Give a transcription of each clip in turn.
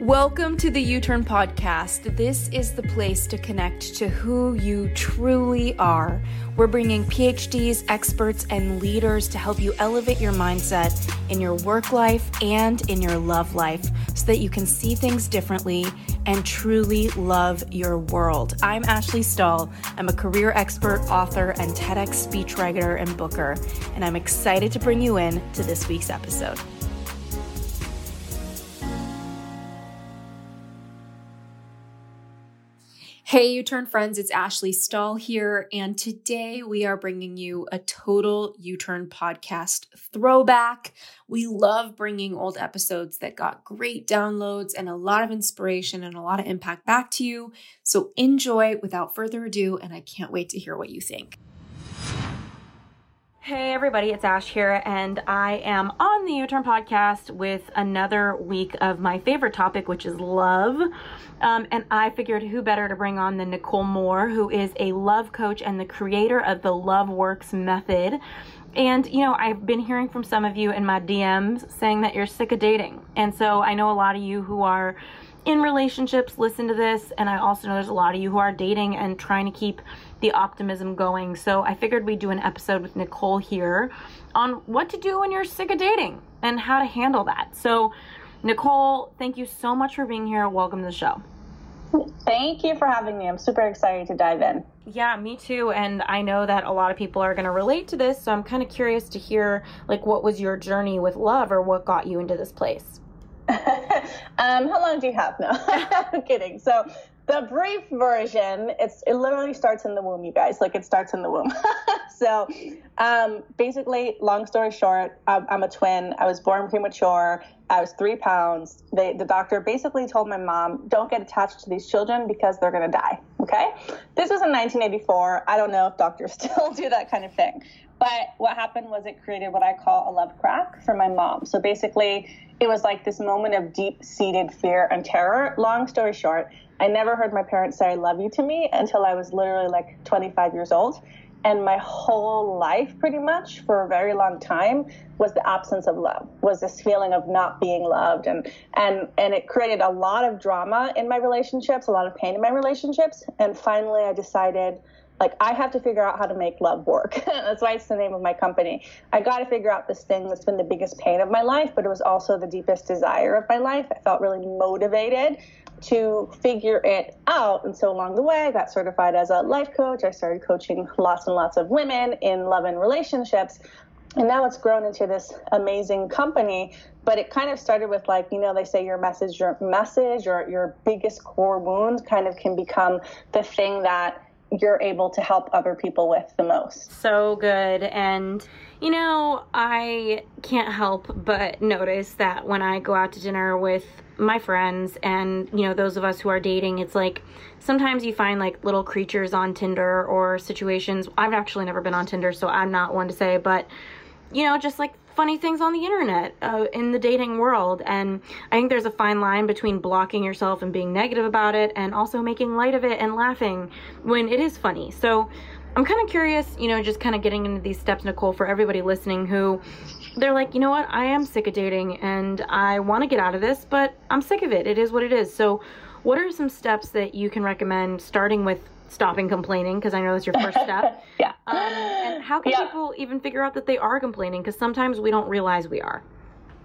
Welcome to the You Turn Podcast. This is the place to connect to who you truly are. We're bringing PhDs, experts, and leaders to help you elevate your mindset in your work life and in your love life so that you can see things differently and truly love your world. I'm Ashley Stahl. I'm a career expert, author, and TEDx speechwriter and booker, and I'm excited to bring you in to this week's episode. Hey, You Turn friends, it's Ashley Stahl here, and today we are bringing you a total You Turn podcast throwback. We love bringing old episodes that got great downloads and a lot of inspiration and a lot of impact back to you. So enjoy without further ado, and I can't wait to hear what you think. Hey everybody, it's Ash here, and I am on the You Turn podcast with another week of my favorite topic, which is love. Um, and I figured who better to bring on than Nicole Moore, who is a love coach and the creator of the Love Works method. And, you know, I've been hearing from some of you in my DMs saying that you're sick of dating. And so I know a lot of you who are in relationships listen to this. And I also know there's a lot of you who are dating and trying to keep the optimism going. So I figured we'd do an episode with Nicole here on what to do when you're sick of dating and how to handle that. So, Nicole, thank you so much for being here. Welcome to the show. Thank you for having me. I'm super excited to dive in. Yeah, me too. And I know that a lot of people are going to relate to this. So I'm kind of curious to hear, like, what was your journey with love or what got you into this place? um, how long do you have? No, I'm kidding. So the brief version, it's it literally starts in the womb, you guys. Like it starts in the womb. so um, basically, long story short, I'm, I'm, a twin. I was born premature. I was three pounds. They, the doctor basically told my mom, "Don't get attached to these children because they're gonna die." Okay. This was in 1984. I don't know if doctors still do that kind of thing. But what happened was it created what I call a love crack for my mom. So basically, it was like this moment of deep seated fear and terror. Long story short, I never heard my parents say I love you to me until I was literally like 25 years old. And my whole life, pretty much for a very long time, was the absence of love, was this feeling of not being loved. And, and, and it created a lot of drama in my relationships, a lot of pain in my relationships. And finally, I decided, like I have to figure out how to make love work. that's why it's the name of my company. I got to figure out this thing that's been the biggest pain of my life, but it was also the deepest desire of my life. I felt really motivated to figure it out. And so along the way, I got certified as a life coach. I started coaching lots and lots of women in love and relationships. And now it's grown into this amazing company. But it kind of started with like, you know, they say your message, your message or your biggest core wound kind of can become the thing that you're able to help other people with the most. So good. And, you know, I can't help but notice that when I go out to dinner with my friends and, you know, those of us who are dating, it's like sometimes you find like little creatures on Tinder or situations. I've actually never been on Tinder, so I'm not one to say, but, you know, just like funny things on the internet uh, in the dating world. And I think there's a fine line between blocking yourself and being negative about it and also making light of it and laughing when it is funny. So I'm kind of curious, you know, just kind of getting into these steps, Nicole, for everybody listening who they're like, you know what, I am sick of dating and I want to get out of this, but I'm sick of it. It is what it is. So, what are some steps that you can recommend starting with stopping complaining because I know that's your first step. yeah. Um, and how can yeah. people even figure out that they are complaining? Because sometimes we don't realize we are.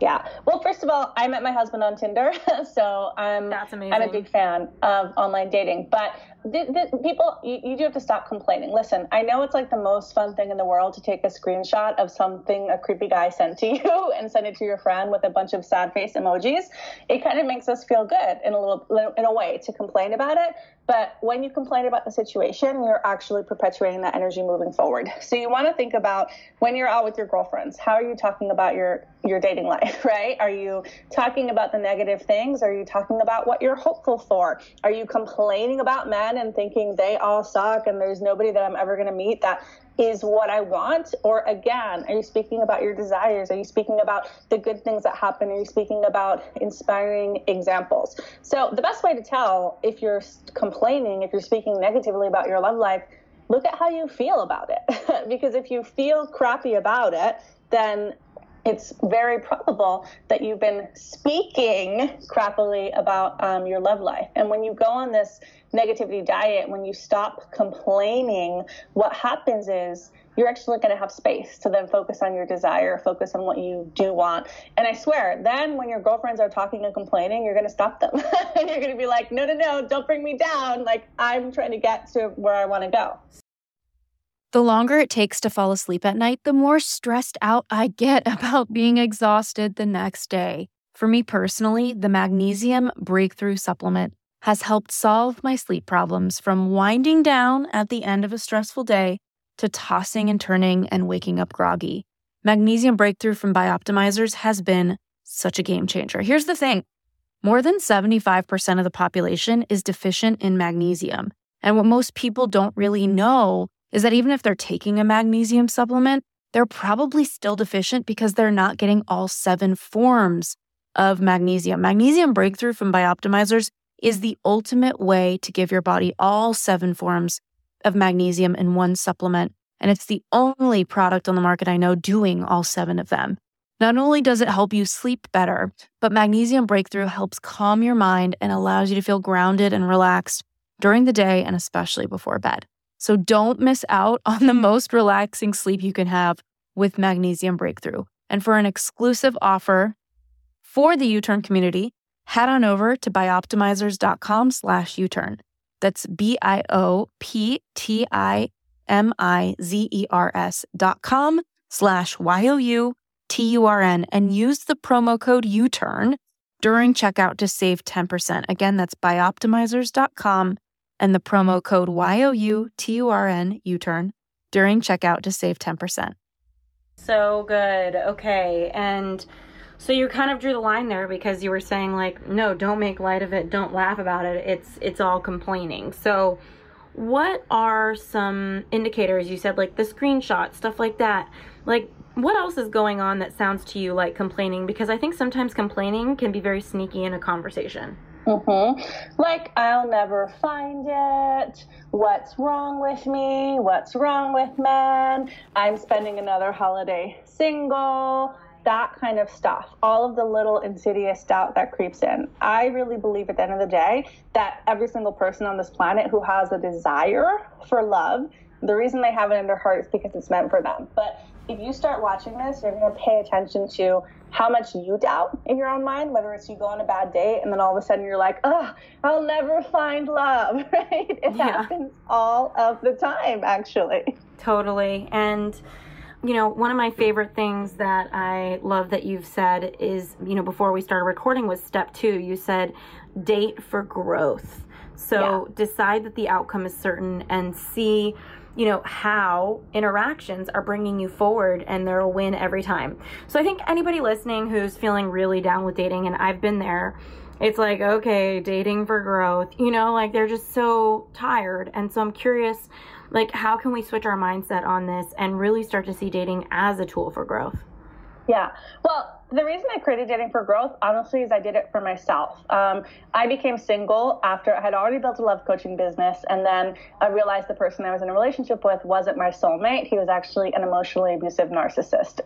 Yeah. Well, first of all, I met my husband on Tinder, so I'm That's amazing. I'm a big fan of online dating. But people, you, you, do have to stop complaining. Listen, I know it's like the most fun thing in the world to take a screenshot of something a creepy guy sent to you and send it to your friend with a bunch of sad face emojis. It kind of makes us feel good in a little, in a way, to complain about it. But when you complain about the situation, you're actually perpetuating that energy moving forward. So you want to think about when you're out with your girlfriends, how are you talking about your your dating life, right? Are you talking about the negative things? Are you talking about what you're hopeful for? Are you complaining about men and thinking they all suck and there's nobody that I'm ever going to meet that is what I want? Or again, are you speaking about your desires? Are you speaking about the good things that happen? Are you speaking about inspiring examples? So, the best way to tell if you're complaining, if you're speaking negatively about your love life, look at how you feel about it. because if you feel crappy about it, then it's very probable that you've been speaking crappily about um, your love life. And when you go on this negativity diet, when you stop complaining, what happens is you're actually going to have space to then focus on your desire, focus on what you do want. And I swear, then when your girlfriends are talking and complaining, you're going to stop them. and you're going to be like, no, no, no, don't bring me down. Like, I'm trying to get to where I want to go. The longer it takes to fall asleep at night, the more stressed out I get about being exhausted the next day. For me personally, the magnesium breakthrough supplement has helped solve my sleep problems from winding down at the end of a stressful day to tossing and turning and waking up groggy. Magnesium breakthrough from Bioptimizers has been such a game changer. Here's the thing more than 75% of the population is deficient in magnesium. And what most people don't really know is that even if they're taking a magnesium supplement, they're probably still deficient because they're not getting all seven forms of magnesium. Magnesium breakthrough from Bioptimizers is the ultimate way to give your body all seven forms of magnesium in one supplement. And it's the only product on the market I know doing all seven of them. Not only does it help you sleep better, but Magnesium Breakthrough helps calm your mind and allows you to feel grounded and relaxed during the day and especially before bed. So don't miss out on the most relaxing sleep you can have with Magnesium Breakthrough. And for an exclusive offer for the You-Turn community, head on over to bioptimizers.com slash You-Turn. That's B-I-O-P-T-I-M-I-Z-E-R-S dot com slash Y-O-U-T-U-R-N and use the promo code You-Turn during checkout to save 10%. Again, that's bioptimizers.com and the promo code Y-O-U-T-U-R-N, You-Turn, during checkout to save 10%. So good. Okay. And so you kind of drew the line there because you were saying like, no, don't make light of it, don't laugh about it. It's it's all complaining. So what are some indicators you said like the screenshot, stuff like that? Like what else is going on that sounds to you like complaining because I think sometimes complaining can be very sneaky in a conversation. Mm-hmm. Like, I'll never find it. What's wrong with me? What's wrong with men? I'm spending another holiday single that kind of stuff, all of the little insidious doubt that creeps in. I really believe at the end of the day that every single person on this planet who has a desire for love, the reason they have it in their heart is because it's meant for them. But if you start watching this, you're going to pay attention to how much you doubt in your own mind, whether it's you go on a bad date and then all of a sudden you're like, oh, I'll never find love, right? It yeah. happens all of the time, actually. Totally. And you know, one of my favorite things that I love that you've said is, you know, before we started recording was step two. You said date for growth. So yeah. decide that the outcome is certain and see, you know, how interactions are bringing you forward and they're a win every time. So I think anybody listening who's feeling really down with dating, and I've been there, it's like, okay, dating for growth, you know, like they're just so tired. And so I'm curious like how can we switch our mindset on this and really start to see dating as a tool for growth yeah well the reason I created Dating for Growth, honestly, is I did it for myself. Um, I became single after I had already built a love coaching business, and then I realized the person I was in a relationship with wasn't my soulmate. He was actually an emotionally abusive narcissist.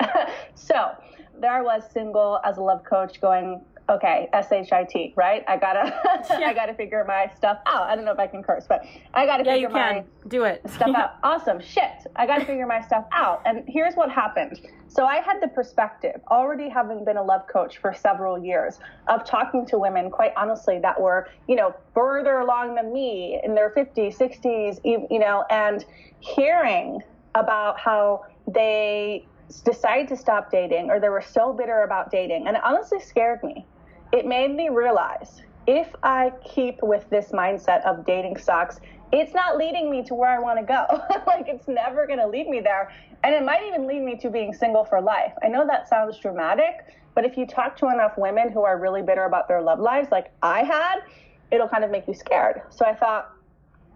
so there I was, single as a love coach, going okay, S-H-I-T, right? I gotta, yeah. I gotta figure my stuff out. I don't know if I can curse, but I gotta yeah, figure you can. my do it stuff out. Awesome, shit. I gotta figure my stuff out. And here's what happened. So I had the perspective, already having been a love coach for several years, of talking to women, quite honestly, that were, you know, further along than me in their 50s, 60s, you know, and hearing about how they decided to stop dating or they were so bitter about dating. And it honestly scared me it made me realize if I keep with this mindset of dating sucks, it's not leading me to where I want to go. like it's never going to lead me there. And it might even lead me to being single for life. I know that sounds dramatic, but if you talk to enough women who are really bitter about their love lives, like I had, it'll kind of make you scared. So I thought,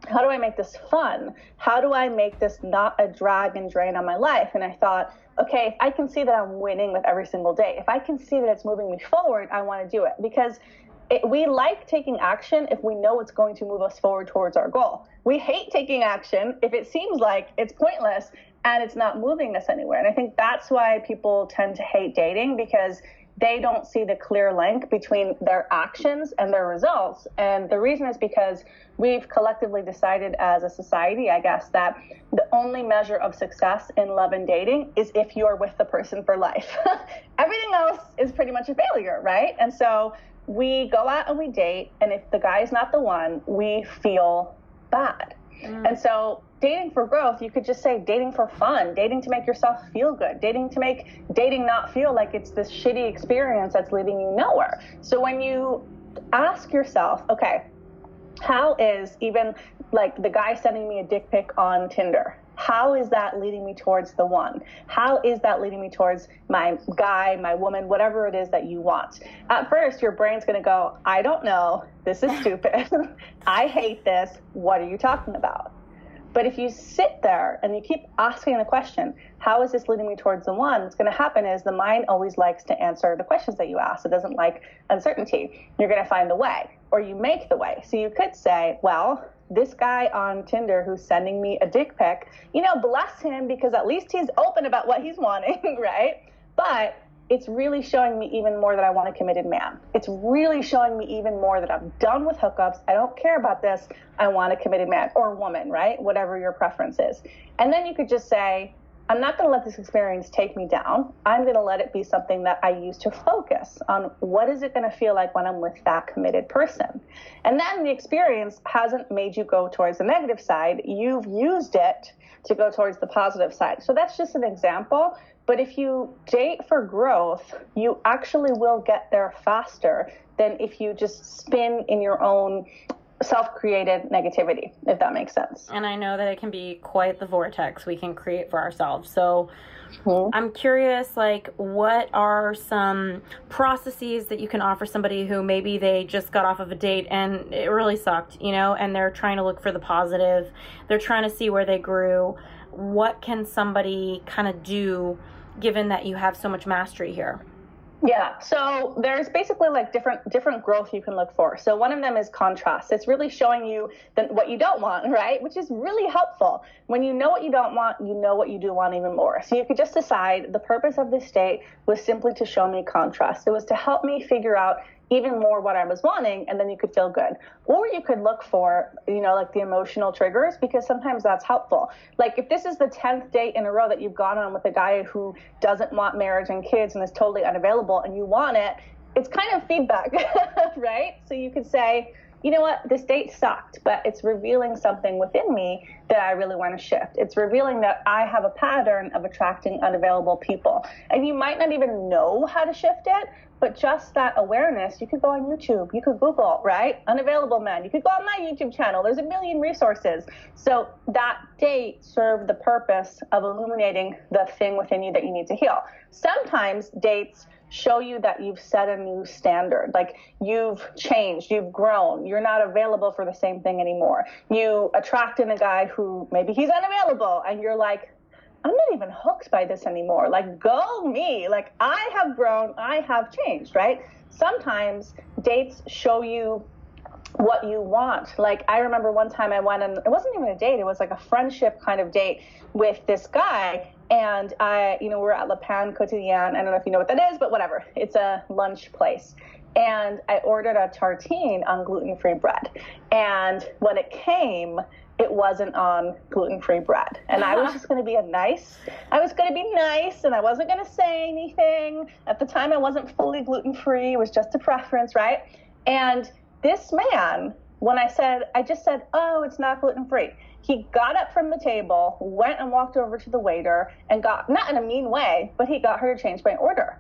how do I make this fun? How do I make this not a drag and drain on my life? And I thought, okay, if I can see that I'm winning with every single day, if I can see that it's moving me forward, I want to do it because it, we like taking action if we know it's going to move us forward towards our goal. We hate taking action if it seems like it's pointless and it's not moving us anywhere. And I think that's why people tend to hate dating because they don't see the clear link between their actions and their results. And the reason is because we've collectively decided as a society, I guess, that the only measure of success in love and dating is if you're with the person for life. Everything else is pretty much a failure, right? And so we go out and we date, and if the guy is not the one, we feel bad. Mm. And so dating for growth, you could just say dating for fun, dating to make yourself feel good, dating to make dating not feel like it's this shitty experience that's leading you nowhere. So when you ask yourself, okay, how is even like the guy sending me a dick pic on Tinder? How is that leading me towards the one? How is that leading me towards my guy, my woman, whatever it is that you want? At first, your brain's going to go, I don't know. This is stupid. I hate this. What are you talking about? But if you sit there and you keep asking the question, how is this leading me towards the one? What's going to happen is the mind always likes to answer the questions that you ask. It doesn't like uncertainty. You're going to find the way or you make the way. So you could say, well, this guy on Tinder who's sending me a dick pic, you know, bless him because at least he's open about what he's wanting, right? But it's really showing me even more that I want a committed man. It's really showing me even more that I'm done with hookups. I don't care about this. I want a committed man or woman, right? Whatever your preference is. And then you could just say, I'm not going to let this experience take me down. I'm going to let it be something that I use to focus on what is it going to feel like when I'm with that committed person. And then the experience hasn't made you go towards the negative side. You've used it to go towards the positive side. So that's just an example. But if you date for growth, you actually will get there faster than if you just spin in your own self created negativity, if that makes sense. And I know that it can be quite the vortex we can create for ourselves. So mm-hmm. I'm curious, like, what are some processes that you can offer somebody who maybe they just got off of a date and it really sucked, you know, and they're trying to look for the positive, they're trying to see where they grew. What can somebody kind of do? given that you have so much mastery here? Yeah, so there's basically like different different growth you can look for. So one of them is contrast. It's really showing you the, what you don't want, right? Which is really helpful. When you know what you don't want, you know what you do want even more. So you could just decide the purpose of this date was simply to show me contrast. It was to help me figure out even more what I was wanting, and then you could feel good. Or you could look for, you know, like the emotional triggers because sometimes that's helpful. Like if this is the 10th date in a row that you've gone on with a guy who doesn't want marriage and kids and is totally unavailable and you want it, it's kind of feedback, right? So you could say, you know what, this date sucked, but it's revealing something within me that I really want to shift. It's revealing that I have a pattern of attracting unavailable people. And you might not even know how to shift it, but just that awareness, you could go on YouTube, you could Google, right? Unavailable men. You could go on my YouTube channel. There's a million resources. So that date served the purpose of illuminating the thing within you that you need to heal. Sometimes dates show you that you've set a new standard. Like you've changed, you've grown, you're not available for the same thing anymore. You attract in a guy who maybe he's unavailable and you're like, I'm not even hooked by this anymore. Like, go me. Like, I have grown, I have changed, right? Sometimes dates show you what you want. Like, I remember one time I went and it wasn't even a date, it was like a friendship kind of date with this guy. And I, you know, we're at Le Pain Quotidien. I don't know if you know what that is, but whatever. It's a lunch place. And I ordered a tartine on gluten free bread. And when it came, it wasn't on gluten free bread. And I was just going to be a nice, I was going to be nice and I wasn't going to say anything. At the time, I wasn't fully gluten free, it was just a preference, right? And this man, when I said, I just said, oh, it's not gluten free, he got up from the table, went and walked over to the waiter and got, not in a mean way, but he got her to change my order.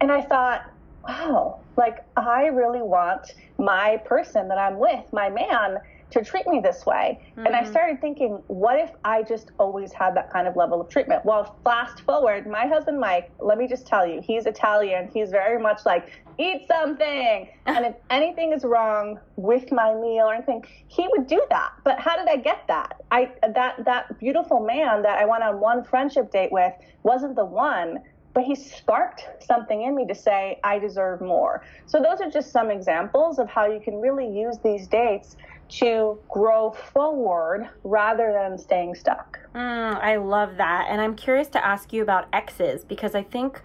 And I thought, wow, like I really want my person that I'm with, my man, to treat me this way. Mm-hmm. And I mm-hmm. started thinking, what if I just always had that kind of level of treatment? Well, fast forward, my husband Mike, let me just tell you, he's Italian. He's very much like, eat something. and if anything is wrong with my meal or anything, he would do that. But how did I get that? I that that beautiful man that I went on one friendship date with wasn't the one but he sparked something in me to say, I deserve more. So, those are just some examples of how you can really use these dates to grow forward rather than staying stuck. Mm, I love that. And I'm curious to ask you about exes because I think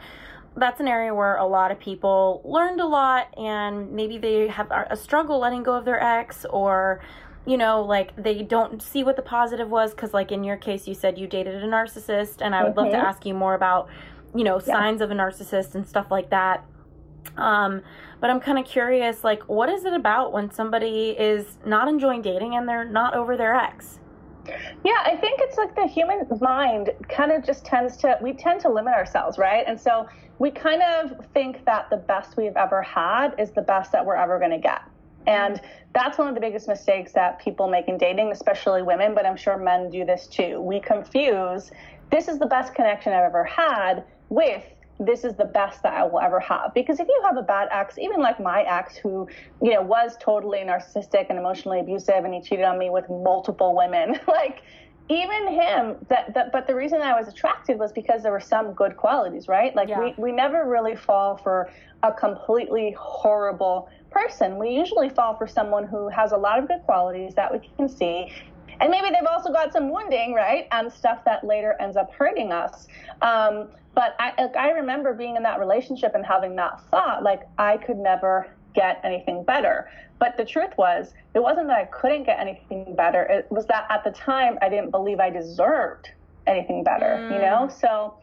that's an area where a lot of people learned a lot and maybe they have a struggle letting go of their ex or you know like they don't see what the positive was because like in your case you said you dated a narcissist and i would mm-hmm. love to mm-hmm. ask you more about you know yeah. signs of a narcissist and stuff like that um but i'm kind of curious like what is it about when somebody is not enjoying dating and they're not over their ex yeah, I think it's like the human mind kind of just tends to, we tend to limit ourselves, right? And so we kind of think that the best we've ever had is the best that we're ever going to get. And that's one of the biggest mistakes that people make in dating, especially women, but I'm sure men do this too. We confuse this is the best connection I've ever had with this is the best that I will ever have. Because if you have a bad ex, even like my ex, who, you know, was totally narcissistic and emotionally abusive and he cheated on me with multiple women, like, even him that, that but the reason i was attracted was because there were some good qualities right like yeah. we, we never really fall for a completely horrible person we usually fall for someone who has a lot of good qualities that we can see and maybe they've also got some wounding right and stuff that later ends up hurting us um, but I, I remember being in that relationship and having that thought, like I could never get anything better. But the truth was, it wasn't that I couldn't get anything better. It was that at the time I didn't believe I deserved anything better, mm. you know? So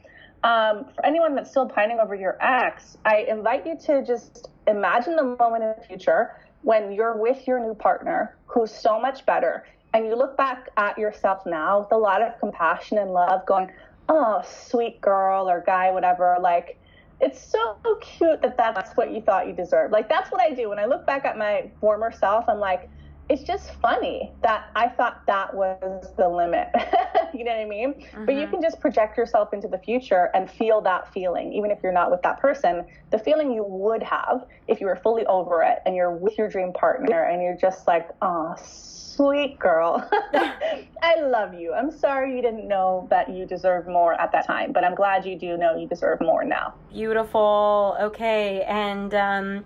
um, for anyone that's still pining over your ex, I invite you to just imagine the moment in the future when you're with your new partner who's so much better and you look back at yourself now with a lot of compassion and love going oh, sweet girl or guy, whatever. Like, it's so cute that that's what you thought you deserved. Like, that's what I do. When I look back at my former self, I'm like, it's just funny that I thought that was the limit. you know what I mean? Mm-hmm. But you mm-hmm. can just project yourself into the future and feel that feeling, even if you're not with that person. The feeling you would have if you were fully over it and you're with your dream partner and you're just like, oh, sweet girl. I love you. I'm sorry you didn't know that you deserve more at that time, but I'm glad you do know you deserve more now. Beautiful. Okay. And, um,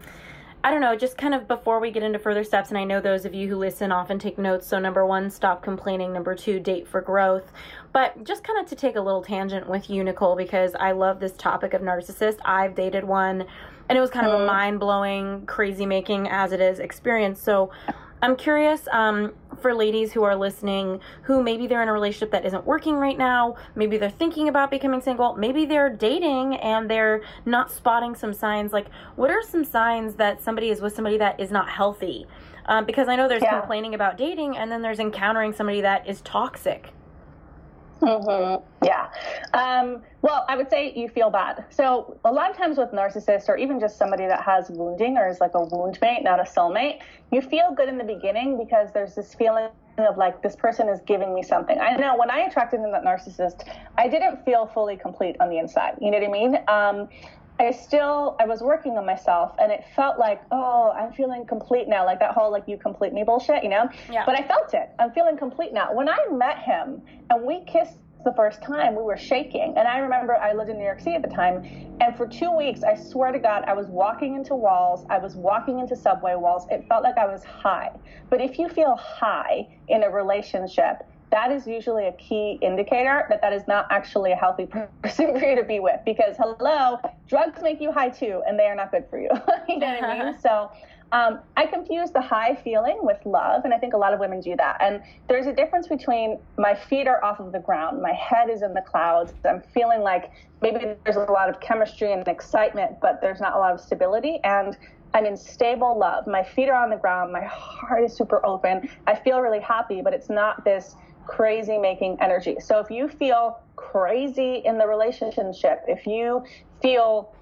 I don't know, just kind of before we get into further steps, and I know those of you who listen often take notes. So, number one, stop complaining. Number two, date for growth. But just kind of to take a little tangent with you, Nicole, because I love this topic of narcissist. I've dated one, and it was kind of a mm. mind blowing, crazy making as it is experience. So, I'm curious um, for ladies who are listening who maybe they're in a relationship that isn't working right now, maybe they're thinking about becoming single, maybe they're dating and they're not spotting some signs. Like, what are some signs that somebody is with somebody that is not healthy? Um, because I know there's yeah. complaining about dating and then there's encountering somebody that is toxic. Mm-hmm. Yeah. Um, well, I would say you feel bad. So a lot of times with narcissists or even just somebody that has wounding or is like a wound mate, not a soulmate, you feel good in the beginning because there's this feeling of like this person is giving me something. I know when I attracted in that narcissist, I didn't feel fully complete on the inside. You know what I mean? Um, I still I was working on myself and it felt like, oh, I'm feeling complete now, like that whole like you complete me bullshit, you know? Yeah. But I felt it. I'm feeling complete now. When I met him and we kissed the first time, we were shaking. And I remember I lived in New York City at the time, and for two weeks, I swear to God, I was walking into walls, I was walking into subway walls. It felt like I was high. But if you feel high in a relationship, that is usually a key indicator that that is not actually a healthy person for you to be with because hello drugs make you high too and they are not good for you you know what i mean so um, I confuse the high feeling with love, and I think a lot of women do that. And there's a difference between my feet are off of the ground, my head is in the clouds, I'm feeling like maybe there's a lot of chemistry and excitement, but there's not a lot of stability. And I'm in stable love. My feet are on the ground, my heart is super open. I feel really happy, but it's not this crazy making energy. So if you feel crazy in the relationship, if you feel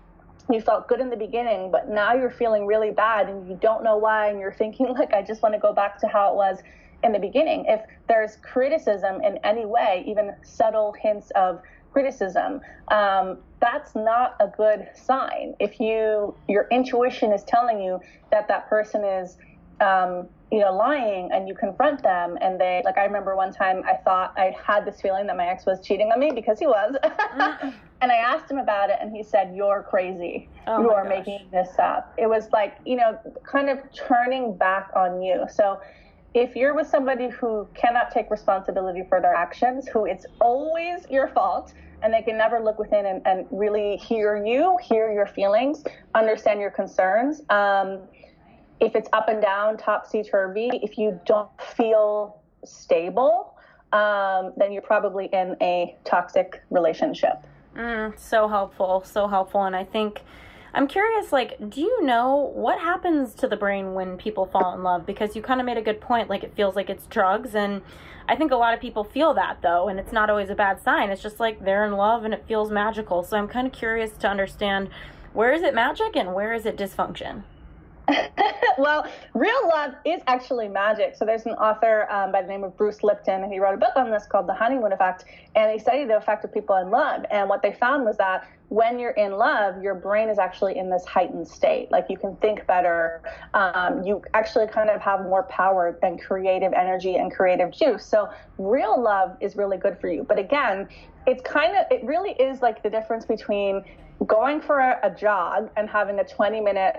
you felt good in the beginning, but now you're feeling really bad and you don't know why, and you're thinking, like, I just want to go back to how it was in the beginning. If there's criticism in any way, even subtle hints of criticism, um, that's not a good sign. If you your intuition is telling you that that person is um, you know, lying and you confront them and they, like, I remember one time I thought I had this feeling that my ex was cheating on me because he was. Mm. And I asked him about it, and he said, You're crazy. Oh you are gosh. making this up. It was like, you know, kind of turning back on you. So if you're with somebody who cannot take responsibility for their actions, who it's always your fault, and they can never look within and, and really hear you, hear your feelings, understand your concerns. Um, if it's up and down, topsy turvy, if you don't feel stable, um, then you're probably in a toxic relationship. Mm, so helpful, so helpful. And I think I'm curious, like, do you know what happens to the brain when people fall in love? Because you kind of made a good point, like, it feels like it's drugs. And I think a lot of people feel that, though, and it's not always a bad sign. It's just like they're in love and it feels magical. So I'm kind of curious to understand where is it magic and where is it dysfunction? well, real love is actually magic. So there's an author um, by the name of Bruce Lipton, and he wrote a book on this called The Honeymoon Effect, and he studied the effect of people in love. And what they found was that when you're in love, your brain is actually in this heightened state. Like you can think better. Um, you actually kind of have more power and creative energy and creative juice. So real love is really good for you. But again, it's kind of, it really is like the difference between going for a, a, jog and having a 20 minute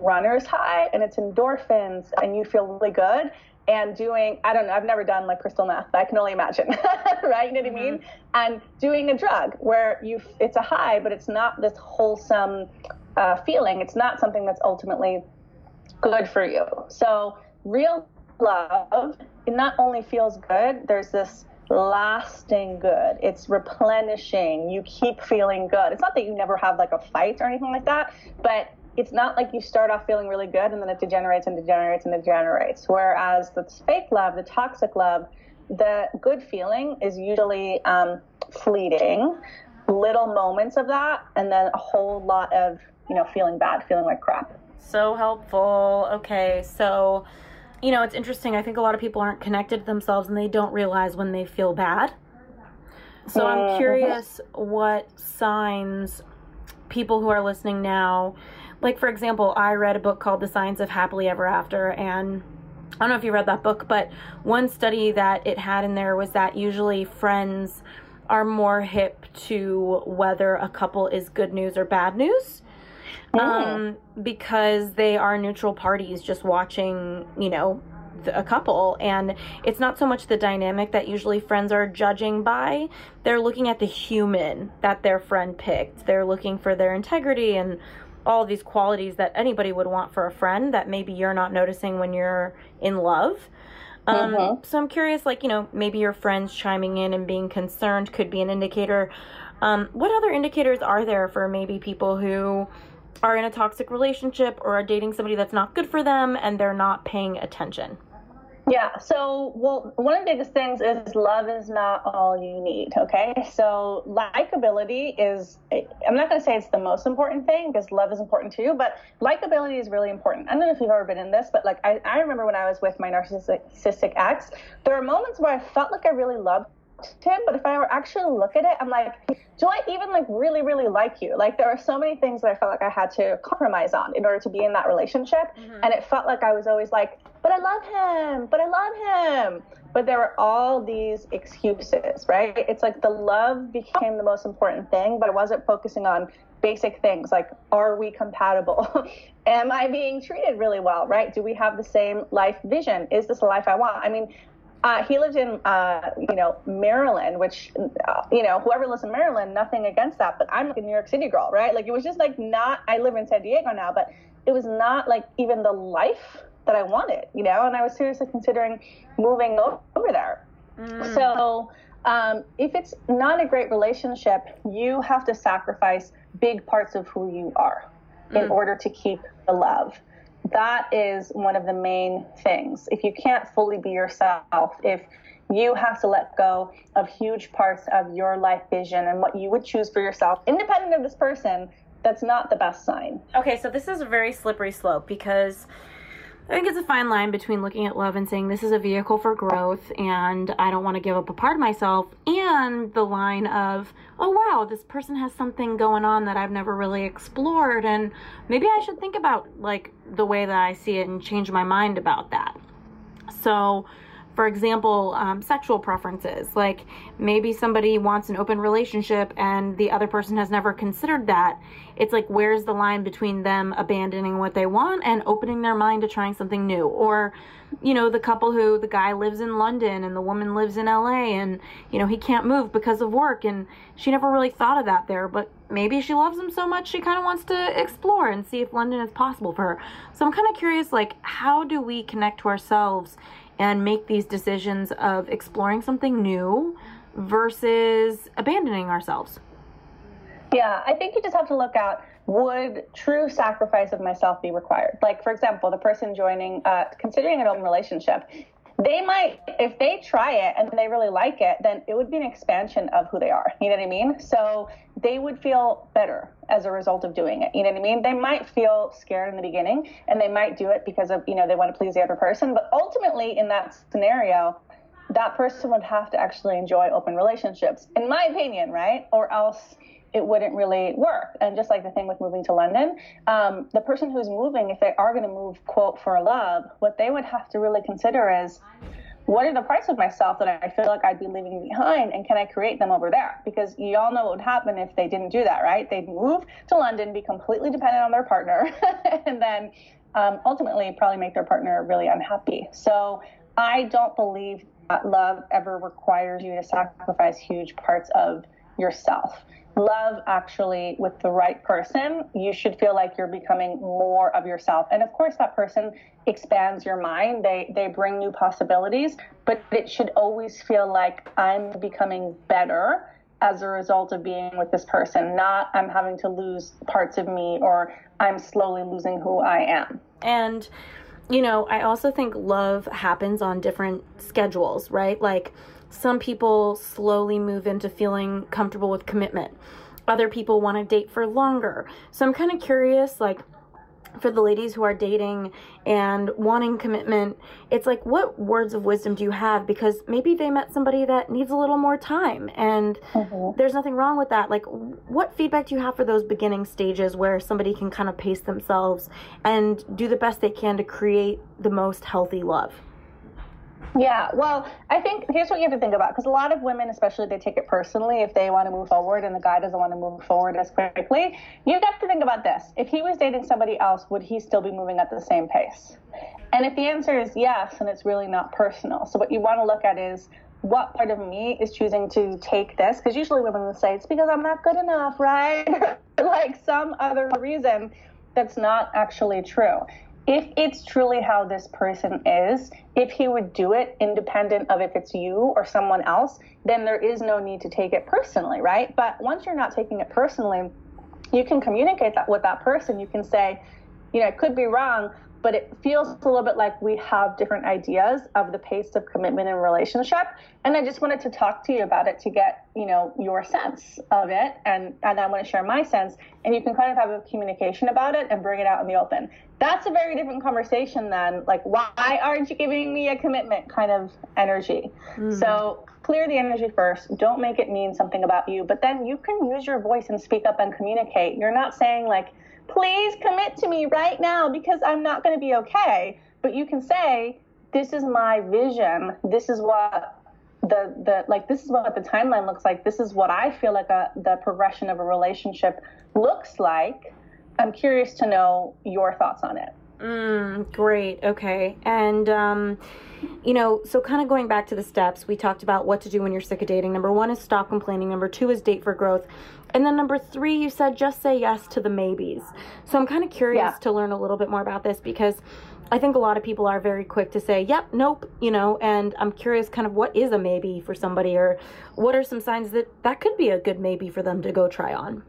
runner's high and it's endorphins and you feel really good and doing i don't know i've never done like crystal meth but i can only imagine right? You know what i mean? And doing a drug where you it's a high but it's not this wholesome uh, feeling. It's not something that's ultimately good for you. So real love it not only feels good there's this lasting good. It's replenishing. You keep feeling good. It's not that you never have like a fight or anything like that, but it's not like you start off feeling really good and then it degenerates and degenerates and degenerates. Whereas the fake love, the toxic love, the good feeling is usually um, fleeting, little moments of that, and then a whole lot of, you know, feeling bad, feeling like crap. So helpful. Okay, so you know, it's interesting. I think a lot of people aren't connected to themselves and they don't realize when they feel bad. So I'm uh-huh. curious what signs people who are listening now, like for example, I read a book called The Science of Happily Ever After and I don't know if you read that book, but one study that it had in there was that usually friends are more hip to whether a couple is good news or bad news um, because they are neutral parties just watching, you know, a couple. And it's not so much the dynamic that usually friends are judging by, they're looking at the human that their friend picked. They're looking for their integrity and all these qualities that anybody would want for a friend that maybe you're not noticing when you're in love. Um, Mhm. So I'm curious, like, you know, maybe your friends chiming in and being concerned could be an indicator. Um, what other indicators are there for maybe people who are in a toxic relationship or are dating somebody that's not good for them and they're not paying attention? Yeah. So, well, one of the biggest things is love is not all you need. Okay. So, likability is, I'm not going to say it's the most important thing because love is important too, but likability is really important. I don't know if you've ever been in this, but like, I, I remember when I was with my narcissistic ex, there were moments where I felt like I really loved him, but if I were actually look at it, I'm like, do I even like really, really like you? Like there are so many things that I felt like I had to compromise on in order to be in that relationship. Mm-hmm. And it felt like I was always like, but I love him, but I love him. But there were all these excuses, right? It's like the love became the most important thing, but I wasn't focusing on basic things like are we compatible? Am I being treated really well, right? Do we have the same life vision? Is this the life I want? I mean, uh, he lived in, uh, you know, Maryland, which, uh, you know, whoever lives in Maryland, nothing against that. But I'm like a New York City girl, right? Like it was just like not. I live in San Diego now, but it was not like even the life that I wanted, you know. And I was seriously considering moving over there. So um, if it's not a great relationship, you have to sacrifice big parts of who you are in order to keep the love that is one of the main things. If you can't fully be yourself, if you have to let go of huge parts of your life vision and what you would choose for yourself, independent of this person, that's not the best sign. Okay, so this is a very slippery slope because I think it's a fine line between looking at love and saying this is a vehicle for growth and I don't want to give up a part of myself, and the line of, oh wow, this person has something going on that I've never really explored, and maybe I should think about like the way that I see it and change my mind about that. So, for example, um, sexual preferences. Like maybe somebody wants an open relationship and the other person has never considered that. It's like, where's the line between them abandoning what they want and opening their mind to trying something new? Or, you know, the couple who the guy lives in London and the woman lives in LA and, you know, he can't move because of work and she never really thought of that there, but maybe she loves him so much she kind of wants to explore and see if London is possible for her. So I'm kind of curious, like, how do we connect to ourselves and make these decisions of exploring something new versus abandoning ourselves? Yeah, I think you just have to look at would true sacrifice of myself be required? Like, for example, the person joining, uh, considering an open relationship, they might, if they try it and they really like it, then it would be an expansion of who they are. You know what I mean? So they would feel better as a result of doing it. You know what I mean? They might feel scared in the beginning and they might do it because of, you know, they want to please the other person. But ultimately, in that scenario, that person would have to actually enjoy open relationships, in my opinion, right? Or else it wouldn't really work. And just like the thing with moving to London, um, the person who's moving, if they are going to move, quote, for love, what they would have to really consider is what are the parts of myself that I feel like I'd be leaving behind and can I create them over there? Because you all know what would happen if they didn't do that, right? They'd move to London, be completely dependent on their partner, and then um, ultimately probably make their partner really unhappy. So I don't believe that love ever requires you to sacrifice huge parts of yourself love actually with the right person, you should feel like you're becoming more of yourself. And of course, that person expands your mind. They they bring new possibilities, but it should always feel like I'm becoming better as a result of being with this person, not I'm having to lose parts of me or I'm slowly losing who I am. And you know, I also think love happens on different schedules, right? Like some people slowly move into feeling comfortable with commitment. Other people want to date for longer. So I'm kind of curious, like, for the ladies who are dating and wanting commitment, it's like, what words of wisdom do you have? Because maybe they met somebody that needs a little more time, and mm-hmm. there's nothing wrong with that. Like, what feedback do you have for those beginning stages where somebody can kind of pace themselves and do the best they can to create the most healthy love? Yeah, well, I think here's what you have to think about because a lot of women, especially, they take it personally if they want to move forward and the guy doesn't want to move forward as quickly. You have to think about this. If he was dating somebody else, would he still be moving at the same pace? And if the answer is yes, and it's really not personal. So, what you want to look at is what part of me is choosing to take this? Because usually women will say it's because I'm not good enough, right? like some other reason that's not actually true if it's truly how this person is, if he would do it independent of if it's you or someone else, then there is no need to take it personally, right? But once you're not taking it personally, you can communicate that with that person. You can say, you know, it could be wrong, but it feels a little bit like we have different ideas of the pace of commitment and relationship. And I just wanted to talk to you about it to get, you know, your sense of it. And, and I want to share my sense. And you can kind of have a communication about it and bring it out in the open. That's a very different conversation than like, why aren't you giving me a commitment kind of energy? Mm-hmm. So clear the energy first. Don't make it mean something about you. But then you can use your voice and speak up and communicate. You're not saying like, please commit to me right now because I'm not going to be okay. But you can say, this is my vision. This is what the the like this is what the timeline looks like. This is what I feel like a, the progression of a relationship looks like. I'm curious to know your thoughts on it. Mm, great. Okay. And, um, you know, so kind of going back to the steps, we talked about what to do when you're sick of dating. Number one is stop complaining. Number two is date for growth. And then number three, you said just say yes to the maybes. So I'm kind of curious yeah. to learn a little bit more about this because I think a lot of people are very quick to say, yep, nope, you know, and I'm curious kind of what is a maybe for somebody or what are some signs that that could be a good maybe for them to go try on?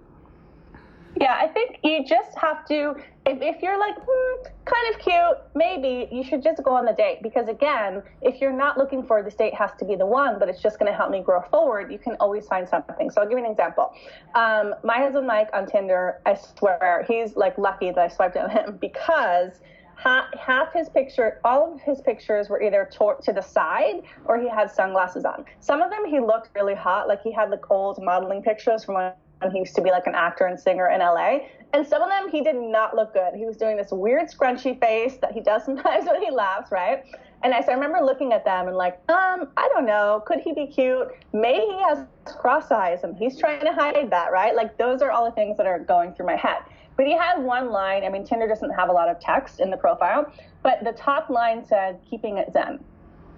Yeah, I think you just have to, if, if you're like, hmm, kind of cute, maybe you should just go on the date. Because again, if you're not looking for this date has to be the one, but it's just going to help me grow forward, you can always find something. So I'll give you an example. Um, my husband Mike on Tinder, I swear, he's like lucky that I swiped on him because half his picture, all of his pictures were either to, to the side or he had sunglasses on. Some of them he looked really hot, like he had like old modeling pictures from when he used to be like an actor and singer in LA. And some of them he did not look good. He was doing this weird scrunchy face that he does sometimes when he laughs, right? And I, so I remember looking at them and like, um, I don't know, could he be cute? Maybe he has cross eyes and he's trying to hide that, right? Like those are all the things that are going through my head. But he had one line. I mean, Tinder doesn't have a lot of text in the profile, but the top line said, keeping it zen.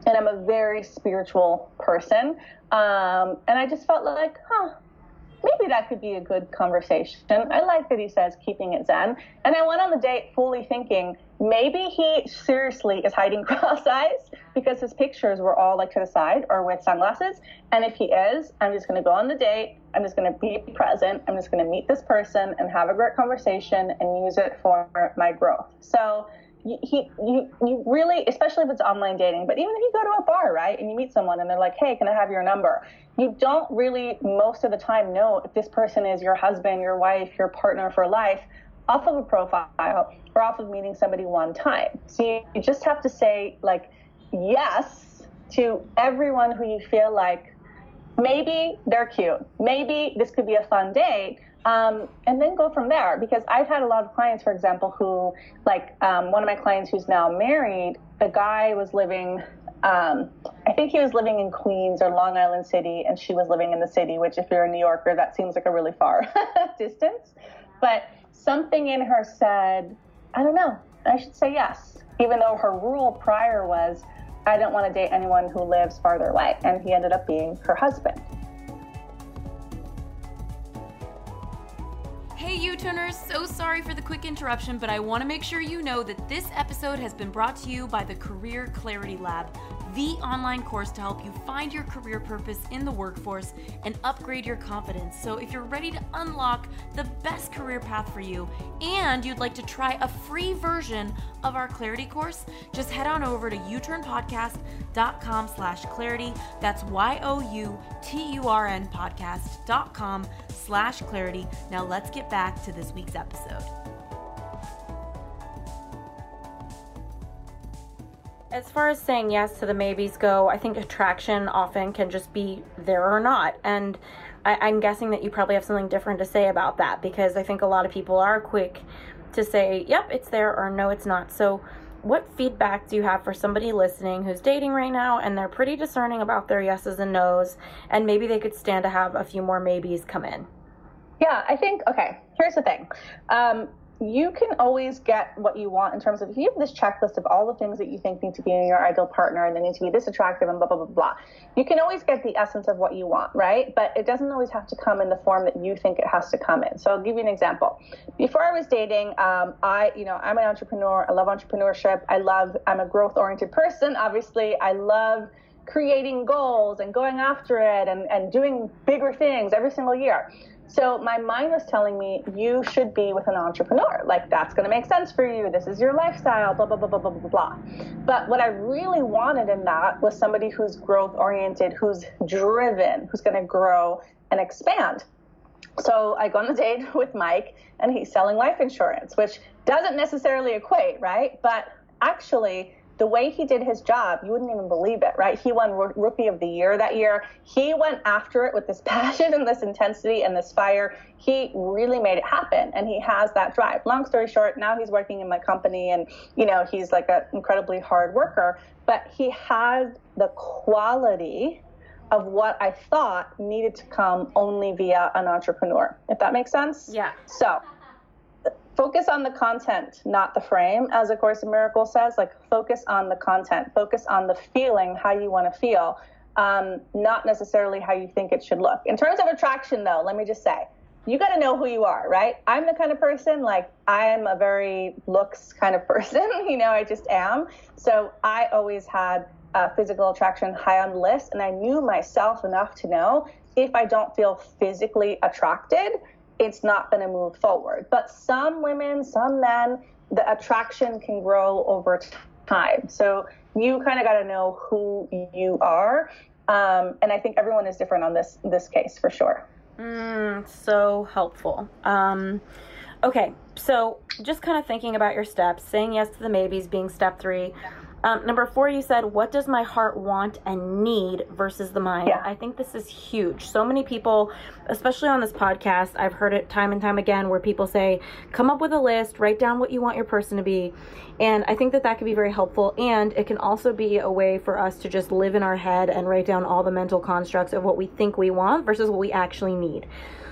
And I'm a very spiritual person. Um, and I just felt like, huh, maybe that could be a good conversation. I like that he says keeping it zen. And I went on the date fully thinking maybe he seriously is hiding cross eyes because his pictures were all like to the side or with sunglasses. And if he is, I'm just going to go on the date. I'm just going to be present. I'm just going to meet this person and have a great conversation and use it for my growth. So, he, you, you really, especially if it's online dating, but even if you go to a bar, right, and you meet someone and they're like, hey, can I have your number? You don't really, most of the time, know if this person is your husband, your wife, your partner for life off of a profile or off of meeting somebody one time. So you, you just have to say, like, yes to everyone who you feel like maybe they're cute, maybe this could be a fun date um, and then go from there. Because I've had a lot of clients, for example, who, like um, one of my clients who's now married, the guy was living, um, I think he was living in Queens or Long Island City, and she was living in the city, which, if you're a New Yorker, that seems like a really far distance. But something in her said, I don't know, I should say yes, even though her rule prior was, I don't want to date anyone who lives farther away. And he ended up being her husband. Hey, U so sorry for the quick interruption, but I want to make sure you know that this episode has been brought to you by the Career Clarity Lab the online course to help you find your career purpose in the workforce and upgrade your confidence. So, if you're ready to unlock the best career path for you and you'd like to try a free version of our clarity course, just head on over to youturnpodcast.com slash clarity. That's Y-O-U-T-U-R-N podcast.com slash clarity. Now let's get back to this week's episode. As far as saying yes to the maybes go, I think attraction often can just be there or not. And I, am guessing that you probably have something different to say about that because I think a lot of people are quick to say, yep, it's there or no, it's not. So, what feedback do you have for somebody listening who's dating right now and they're pretty discerning about their yeses and nos, and maybe they could stand to have a few more maybes come in? Yeah, I think, okay, here's the thing. Um, you can always get what you want in terms of if you have this checklist of all the things that you think need to be in your ideal partner and they need to be this attractive and blah blah blah blah you can always get the essence of what you want right? But it doesn't always have to come in the form that you think it has to come in. So i'll give you an example. Before i was dating um, i you know i'm an entrepreneur. I love entrepreneurship. I love i'm a growth oriented person obviously. I love creating goals and going after it and, and doing bigger things every single year so my mind was telling me, you should be with an entrepreneur. Like, that's going to make sense for you. This is your lifestyle, blah, blah, blah, blah, blah, blah, blah. But what I really wanted in that was somebody who's growth oriented, who's driven, who's going to grow and expand. So I go on the date with Mike, and he's selling life insurance, which doesn't necessarily equate, right? But actually, the way he did his job, you wouldn't even believe it, right? He won Rookie of the Year that year. He went after it with this passion and this intensity and this fire. He really made it happen, and he has that drive. Long story short, now he's working in my company, and you know he's like an incredibly hard worker. But he has the quality of what I thought needed to come only via an entrepreneur. If that makes sense? Yeah. So focus on the content, not the frame, as A Course in Miracles says. Like, focus on the content, focus on the feeling, how you want to feel, um, not necessarily how you think it should look. In terms of attraction, though, let me just say, you got to know who you are, right? I'm the kind of person, like, I am a very looks kind of person, you know, I just am. So I always had uh, physical attraction high on the list, and I knew myself enough to know if I don't feel physically attracted, it's not going to move forward. But some women, some men, the attraction can grow over time. So you kind of got to know who you are. Um, and I think everyone is different on this this case for sure. Mm, so helpful. Um, okay, so just kind of thinking about your steps, saying yes to the maybes being step three. Um, number four, you said, What does my heart want and need versus the mind? Yeah. I think this is huge. So many people, especially on this podcast, I've heard it time and time again where people say, Come up with a list, write down what you want your person to be. And I think that that can be very helpful. And it can also be a way for us to just live in our head and write down all the mental constructs of what we think we want versus what we actually need.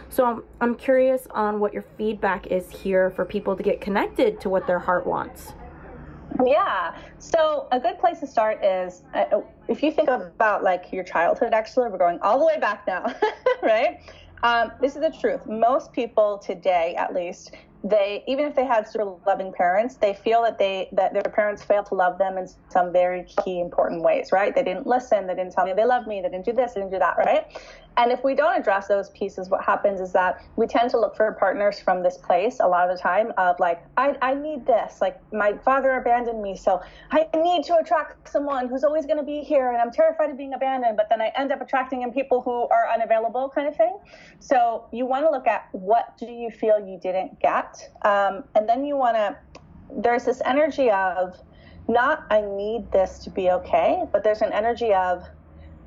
So I'm, I'm curious on what your feedback is here for people to get connected to what their heart wants. Yeah. So a good place to start is uh, if you think about like your childhood. Actually, we're going all the way back now, right? Um, this is the truth. Most people today, at least, they even if they had super loving parents, they feel that they that their parents failed to love them in some very key important ways, right? They didn't listen, they didn't tell me they loved me, they didn't do this, they didn't do that, right? And if we don't address those pieces, what happens is that we tend to look for partners from this place a lot of the time of like, I, I need this. Like, my father abandoned me, so I need to attract someone who's always going to be here, and I'm terrified of being abandoned, but then I end up attracting in people who are unavailable, kind of thing. So, you want to look at what do you feel you didn't get? Um, and then you want to, there's this energy of, not I need this to be okay, but there's an energy of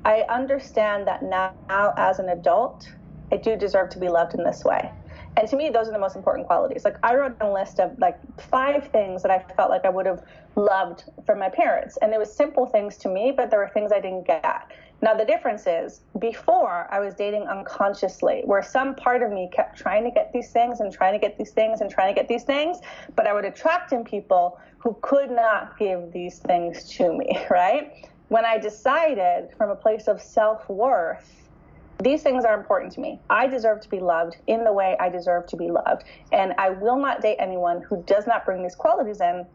I understand that now, as an adult, I do deserve to be loved in this way. And to me, those are the most important qualities. Like I wrote a list of like five things that I felt like I would have loved from my parents. And it was simple things to me, but there were things I didn't get. Now the difference is before I was dating unconsciously, where some part of me kept trying to get these things and trying to get these things and trying to get these things, but I would attract in people who could not give these things to me, right? When I decided from a place of self worth, these things are important to me. I deserve to be loved in the way I deserve to be loved. And I will not date anyone who does not bring these qualities in.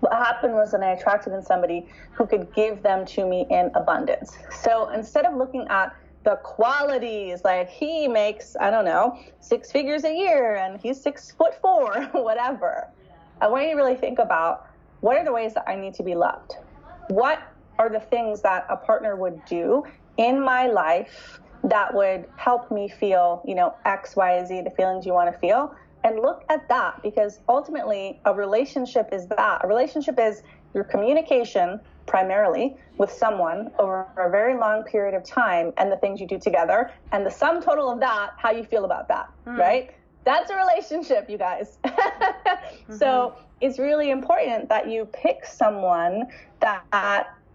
What happened was that I attracted in somebody who could give them to me in abundance. So instead of looking at the qualities, like he makes, I don't know, six figures a year and he's six foot four, whatever, I want you to really think about what are the ways that I need to be loved? What are the things that a partner would do in my life that would help me feel, you know, X, Y, Z, the feelings you want to feel. And look at that because ultimately a relationship is that. A relationship is your communication primarily with someone over a very long period of time and the things you do together and the sum total of that, how you feel about that, mm. right? That's a relationship, you guys. mm-hmm. So it's really important that you pick someone that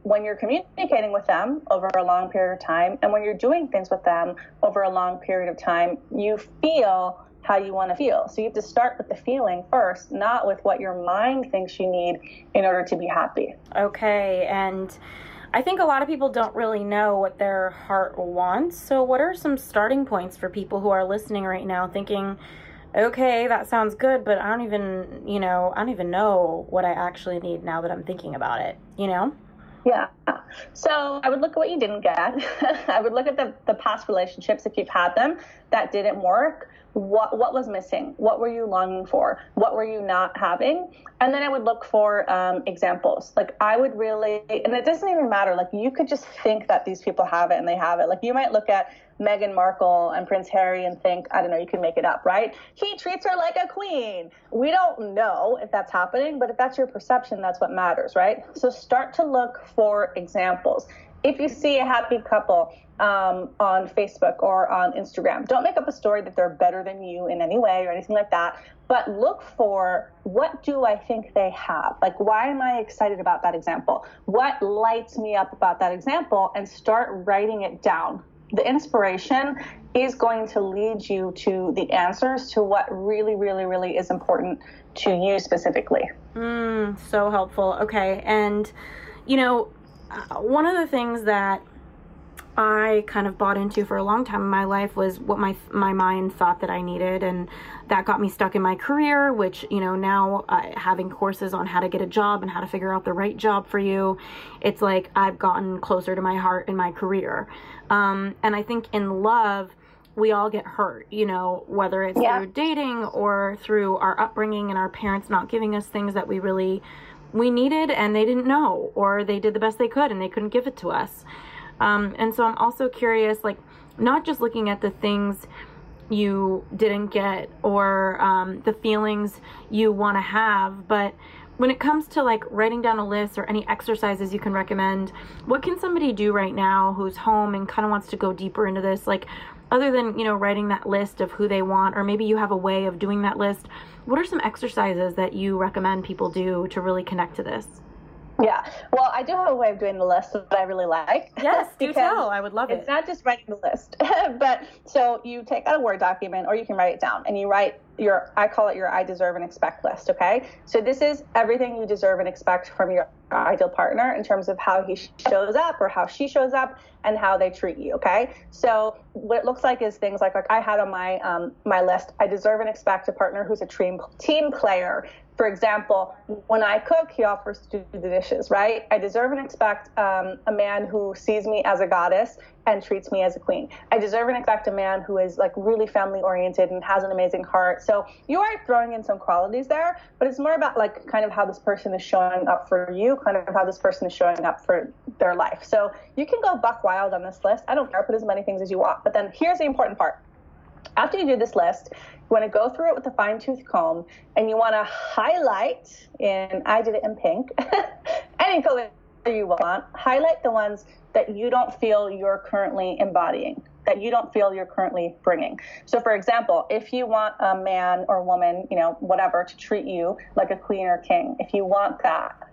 when you're communicating with them over a long period of time and when you're doing things with them over a long period of time, you feel how you want to feel. So you have to start with the feeling first, not with what your mind thinks you need in order to be happy. Okay. And I think a lot of people don't really know what their heart wants. So, what are some starting points for people who are listening right now thinking, okay, that sounds good, but I don't even, you know, I don't even know what I actually need now that I'm thinking about it, you know? Yeah. So I would look at what you didn't get. I would look at the, the past relationships if you've had them that didn't work. What what was missing? What were you longing for? What were you not having? And then I would look for um, examples. Like I would really, and it doesn't even matter. Like you could just think that these people have it and they have it. Like you might look at Meghan Markle and Prince Harry and think, I don't know, you can make it up, right? He treats her like a queen. We don't know if that's happening, but if that's your perception, that's what matters, right? So start to look for examples. If you see a happy couple um, on Facebook or on Instagram, don't make up a story that they're better than you in any way or anything like that, but look for what do I think they have? Like, why am I excited about that example? What lights me up about that example? And start writing it down the inspiration is going to lead you to the answers to what really, really, really is important to you specifically. Mm, so helpful. Okay. And, you know, uh, one of the things that I kind of bought into for a long time in my life was what my my mind thought that I needed, and that got me stuck in my career. Which you know now uh, having courses on how to get a job and how to figure out the right job for you, it's like I've gotten closer to my heart in my career. Um, and I think in love, we all get hurt, you know, whether it's yeah. through dating or through our upbringing and our parents not giving us things that we really we needed and they didn't know, or they did the best they could and they couldn't give it to us. Um, and so I'm also curious, like, not just looking at the things you didn't get or um, the feelings you want to have, but when it comes to like writing down a list or any exercises you can recommend, what can somebody do right now who's home and kind of wants to go deeper into this? Like, other than, you know, writing that list of who they want, or maybe you have a way of doing that list, what are some exercises that you recommend people do to really connect to this? Yeah. Well, I do have a way of doing the list that I really like. Yes, do tell. I would love it. It's not just writing the list, but so you take out a Word document or you can write it down and you write your, I call it your I deserve and expect list. Okay. So this is everything you deserve and expect from your ideal partner in terms of how he shows up or how she shows up and how they treat you. Okay. So what it looks like is things like, like I had on my, um, my list, I deserve and expect a partner who's a team, team player, for example, when I cook, he offers to do the dishes, right? I deserve and expect um, a man who sees me as a goddess and treats me as a queen. I deserve and expect a man who is like really family oriented and has an amazing heart. So you are throwing in some qualities there, but it's more about like kind of how this person is showing up for you, kind of how this person is showing up for their life. So you can go buck wild on this list. I don't care, put as many things as you want. But then here's the important part. After you do this list, you want to go through it with a fine tooth comb and you want to highlight in, I did it in pink, any color you want, highlight the ones that you don't feel you're currently embodying, that you don't feel you're currently bringing. So, for example, if you want a man or woman, you know, whatever, to treat you like a queen or king, if you want that,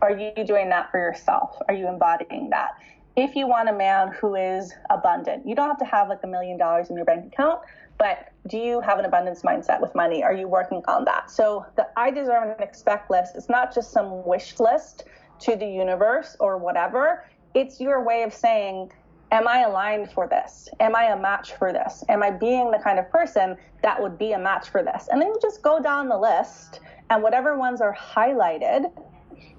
are you doing that for yourself? Are you embodying that? If you want a man who is abundant, you don't have to have like a million dollars in your bank account, but do you have an abundance mindset with money? Are you working on that? So the I deserve and expect list is not just some wish list to the universe or whatever. It's your way of saying, Am I aligned for this? Am I a match for this? Am I being the kind of person that would be a match for this? And then you just go down the list, and whatever ones are highlighted,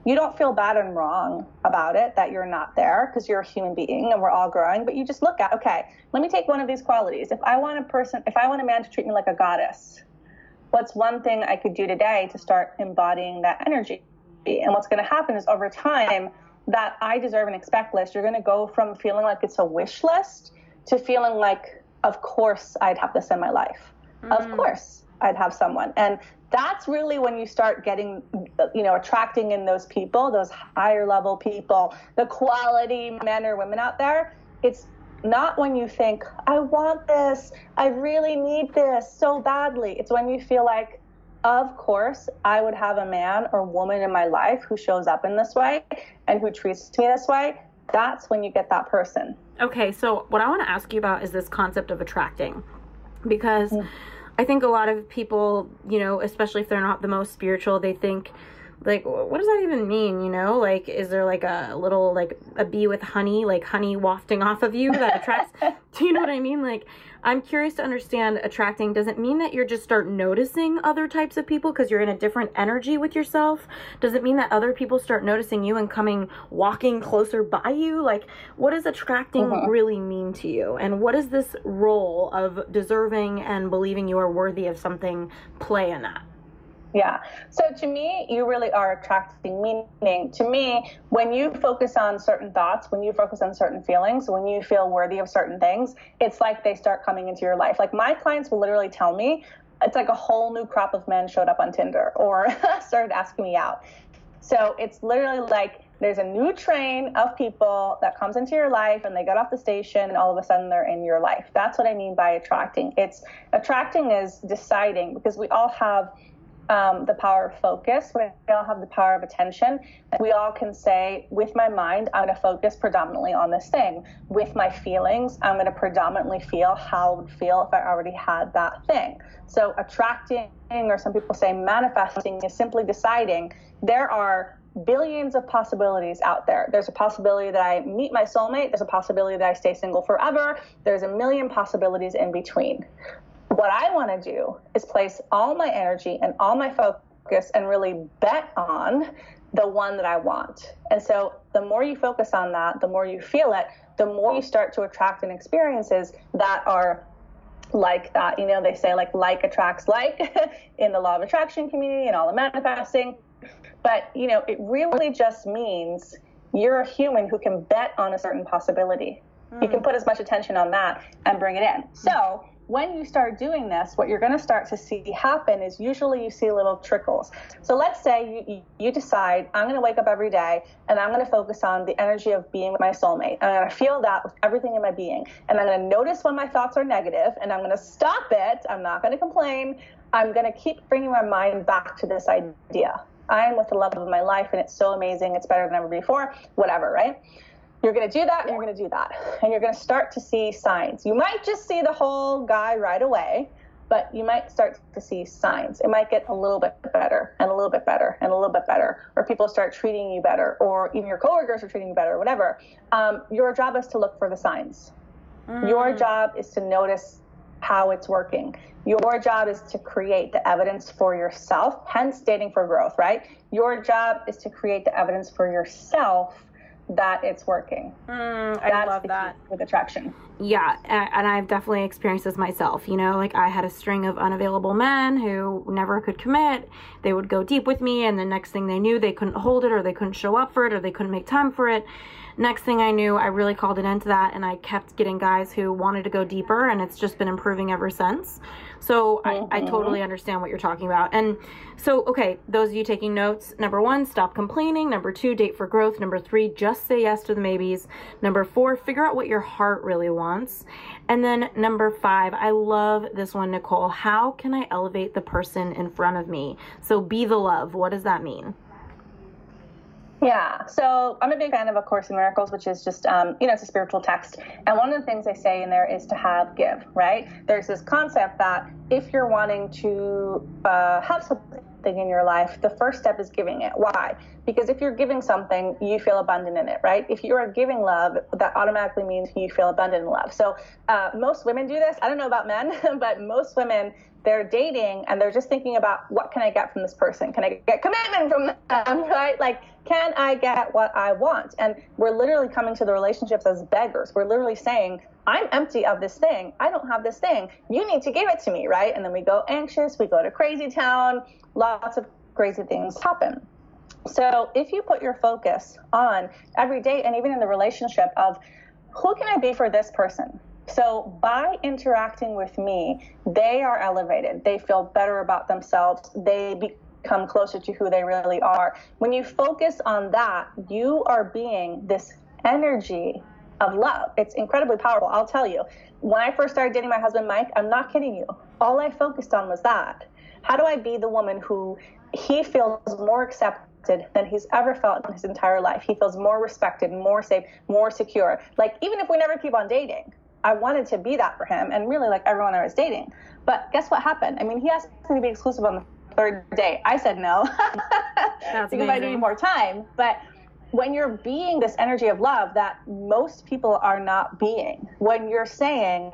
you don't feel bad and wrong about it that you're not there because you're a human being and we're all growing but you just look at okay let me take one of these qualities if i want a person if i want a man to treat me like a goddess what's one thing i could do today to start embodying that energy and what's going to happen is over time that i deserve and expect list you're going to go from feeling like it's a wish list to feeling like of course i'd have this in my life mm-hmm. of course I'd have someone. And that's really when you start getting, you know, attracting in those people, those higher level people, the quality men or women out there. It's not when you think, I want this, I really need this so badly. It's when you feel like, of course, I would have a man or woman in my life who shows up in this way and who treats me this way. That's when you get that person. Okay, so what I want to ask you about is this concept of attracting because. Mm I think a lot of people, you know, especially if they're not the most spiritual, they think like what does that even mean you know like is there like a little like a bee with honey like honey wafting off of you that attracts do you know what i mean like i'm curious to understand attracting doesn't mean that you're just start noticing other types of people because you're in a different energy with yourself. Does it mean that other people start noticing you and coming walking closer by you? Like what does attracting mm-hmm. really mean to you? And what does this role of deserving and believing you are worthy of something play in that yeah. So to me, you really are attracting meaning. To me, when you focus on certain thoughts, when you focus on certain feelings, when you feel worthy of certain things, it's like they start coming into your life. Like my clients will literally tell me, it's like a whole new crop of men showed up on Tinder or started asking me out. So it's literally like there's a new train of people that comes into your life and they get off the station and all of a sudden they're in your life. That's what I mean by attracting. It's attracting is deciding because we all have um, the power of focus. We all have the power of attention. We all can say, with my mind, I'm going to focus predominantly on this thing. With my feelings, I'm going to predominantly feel how I would feel if I already had that thing. So, attracting, or some people say manifesting, is simply deciding there are billions of possibilities out there. There's a possibility that I meet my soulmate. There's a possibility that I stay single forever. There's a million possibilities in between what I want to do is place all my energy and all my focus and really bet on the one that I want. And so the more you focus on that, the more you feel it, the more you start to attract in experiences that are like that. You know, they say like like attracts like in the law of attraction community and all the manifesting. But, you know, it really just means you're a human who can bet on a certain possibility. Mm. You can hmm. put as much attention on that and bring it in. So when you start doing this, what you're going to start to see happen is usually you see little trickles. So let's say you, you decide, I'm going to wake up every day and I'm going to focus on the energy of being with my soulmate. I'm going to feel that with everything in my being. And I'm going to notice when my thoughts are negative and I'm going to stop it. I'm not going to complain. I'm going to keep bringing my mind back to this idea. I'm with the love of my life and it's so amazing. It's better than ever before, whatever, right? You're going to do that and you're going to do that. And you're going to start to see signs. You might just see the whole guy right away, but you might start to see signs. It might get a little bit better and a little bit better and a little bit better, or people start treating you better, or even your coworkers are treating you better, or whatever. Um, your job is to look for the signs. Mm. Your job is to notice how it's working. Your job is to create the evidence for yourself, hence dating for growth, right? Your job is to create the evidence for yourself that it's working. Mm, I That's love that with attraction. Yeah, and I've definitely experienced this myself. You know, like I had a string of unavailable men who never could commit. They would go deep with me, and the next thing they knew, they couldn't hold it, or they couldn't show up for it, or they couldn't make time for it. Next thing I knew, I really called an end to that, and I kept getting guys who wanted to go deeper, and it's just been improving ever since. So mm-hmm. I, I mm-hmm. totally understand what you're talking about. And so, okay, those of you taking notes number one, stop complaining. Number two, date for growth. Number three, just say yes to the maybes. Number four, figure out what your heart really wants. And then number five, I love this one, Nicole. How can I elevate the person in front of me? So be the love. What does that mean? Yeah, so I'm a big fan of A Course in Miracles, which is just, um, you know, it's a spiritual text. And one of the things they say in there is to have give, right? There's this concept that if you're wanting to uh, have something in your life, the first step is giving it. Why? Because if you're giving something, you feel abundant in it, right? If you are giving love, that automatically means you feel abundant in love. So uh, most women do this. I don't know about men, but most women they're dating and they're just thinking about what can I get from this person? Can I get commitment from them? Right? Like, can I get what I want? And we're literally coming to the relationships as beggars. We're literally saying, I'm empty of this thing. I don't have this thing. You need to give it to me, right? And then we go anxious, we go to crazy town, lots of crazy things happen. So if you put your focus on every day and even in the relationship of who can I be for this person? So by interacting with me, they are elevated. They feel better about themselves. They become closer to who they really are. When you focus on that, you are being this energy of love. It's incredibly powerful. I'll tell you. When I first started dating my husband, Mike, I'm not kidding you. All I focused on was that. How do I be the woman who he feels more accepted than he's ever felt in his entire life? He feels more respected, more safe, more secure. Like, even if we never keep on dating, I wanted to be that for him and really like everyone I was dating. But guess what happened? I mean, he asked me to be exclusive on the third day. I said no because amazing. I need more time. But when you're being this energy of love that most people are not being, when you're saying,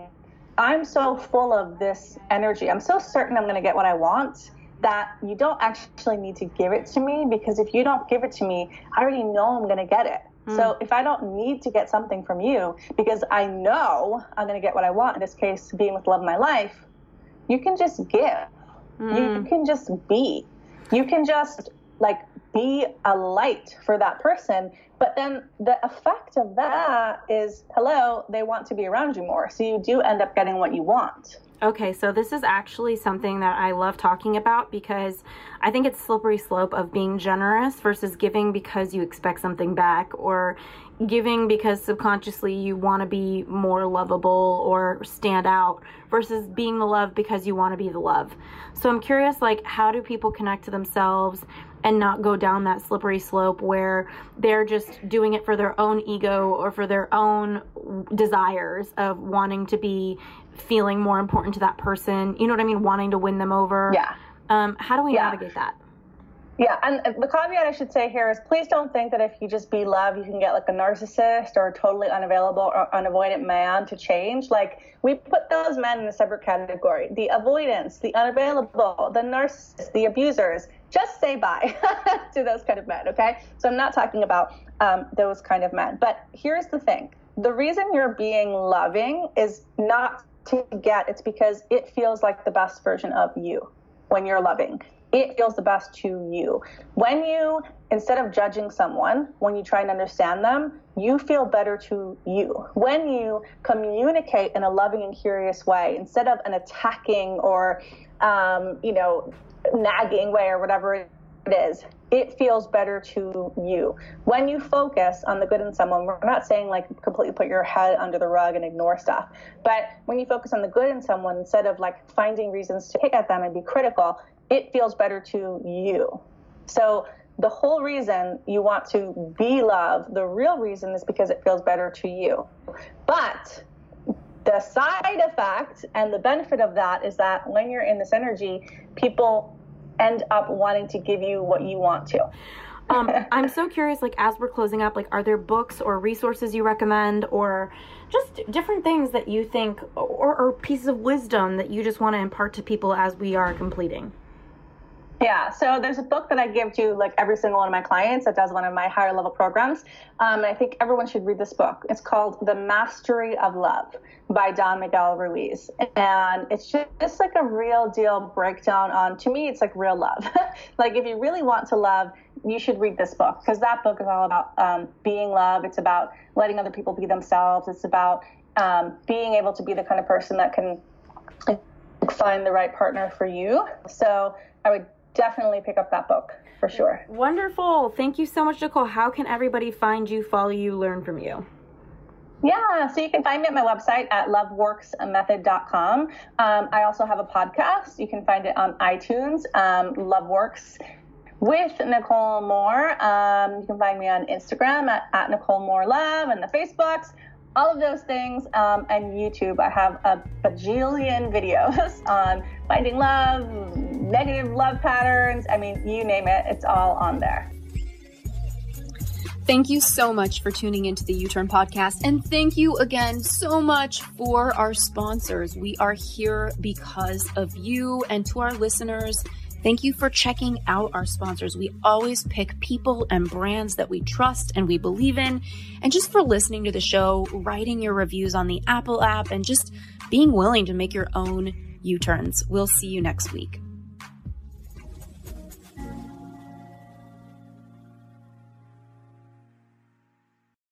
I'm so full of this energy, I'm so certain I'm going to get what I want that you don't actually need to give it to me because if you don't give it to me, I already know I'm going to get it. Mm. So if I don't need to get something from you because I know I'm going to get what I want, in this case, being with love of my life, you can just give. Mm. You can just be. You can just like be a light for that person. But then the effect of that is, hello, they want to be around you more. So you do end up getting what you want. Okay, so this is actually something that I love talking about because I think it's slippery slope of being generous versus giving because you expect something back or giving because subconsciously you want to be more lovable or stand out versus being the love because you want to be the love. So I'm curious like how do people connect to themselves and not go down that slippery slope where they're just doing it for their own ego or for their own desires of wanting to be feeling more important to that person. You know what I mean? Wanting to win them over. Yeah. Um, how do we yeah. navigate that? Yeah, and the caveat I should say here is please don't think that if you just be love, you can get like a narcissist or a totally unavailable or unavoidant man to change. Like, we put those men in a separate category the avoidance, the unavailable, the narcissist, the abusers. Just say bye to those kind of men, okay? So I'm not talking about um, those kind of men. But here's the thing the reason you're being loving is not to get, it's because it feels like the best version of you when you're loving it feels the best to you. When you, instead of judging someone, when you try and understand them, you feel better to you. When you communicate in a loving and curious way, instead of an attacking or, um, you know, nagging way or whatever it is, it feels better to you. When you focus on the good in someone, we're not saying like completely put your head under the rug and ignore stuff, but when you focus on the good in someone instead of like finding reasons to pick at them and be critical, it feels better to you. So the whole reason you want to be loved, the real reason is because it feels better to you. But the side effect and the benefit of that is that when you're in this energy, people end up wanting to give you what you want to. um, I'm so curious, like, as we're closing up, like, are there books or resources you recommend or just different things that you think or, or pieces of wisdom that you just want to impart to people as we are completing? Yeah, so there's a book that I give to like every single one of my clients that does one of my higher level programs. Um, and I think everyone should read this book. It's called The Mastery of Love by Don Miguel Ruiz. And it's just, like a real deal breakdown on, to me, it's like real love. like if you really want to love, you should read this book because that book is all about um, being love. It's about letting other people be themselves. It's about um, being able to be the kind of person that can find the right partner for you. So I would definitely pick up that book for sure. Wonderful. Thank you so much, Nicole. How can everybody find you, follow you, learn from you? Yeah, so you can find me at my website at loveworksmethod.com. Um, I also have a podcast. You can find it on iTunes, um, Love Works with Nicole Moore. Um, you can find me on Instagram at, at Nicole Moore Love and the Facebooks all of those things, um, and YouTube. I have a bajillion videos on finding love, negative love patterns. I mean, you name it, it's all on there. Thank you so much for tuning into the You Turn podcast. And thank you again so much for our sponsors. We are here because of you and to our listeners. Thank you for checking out our sponsors. We always pick people and brands that we trust and we believe in. And just for listening to the show, writing your reviews on the Apple app, and just being willing to make your own U turns. We'll see you next week.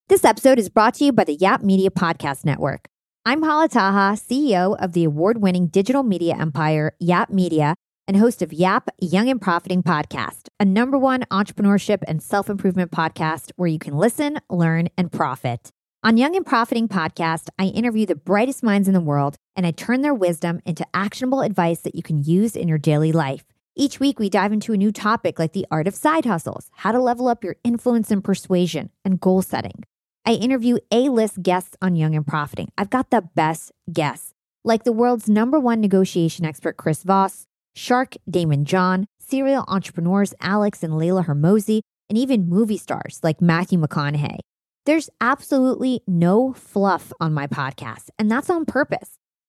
This episode is brought to you by the Yap Media Podcast Network. I'm Hala Taha, CEO of the award winning digital media empire, Yap Media and host of Yap Young and Profiting Podcast, a number one entrepreneurship and self improvement podcast where you can listen, learn, and profit. On Young and Profiting Podcast, I interview the brightest minds in the world and I turn their wisdom into actionable advice that you can use in your daily life. Each week, we dive into a new topic like the art of side hustles, how to level up your influence and persuasion, and goal setting. I interview A list guests on Young and Profiting. I've got the best guests, like the world's number one negotiation expert, Chris Voss Shark Daymond John, serial entrepreneurs Alex and Leila Hormozi, and even movie stars like Matthew McConaughey. There's absolutely no fluff on my podcast, and that's on purpose.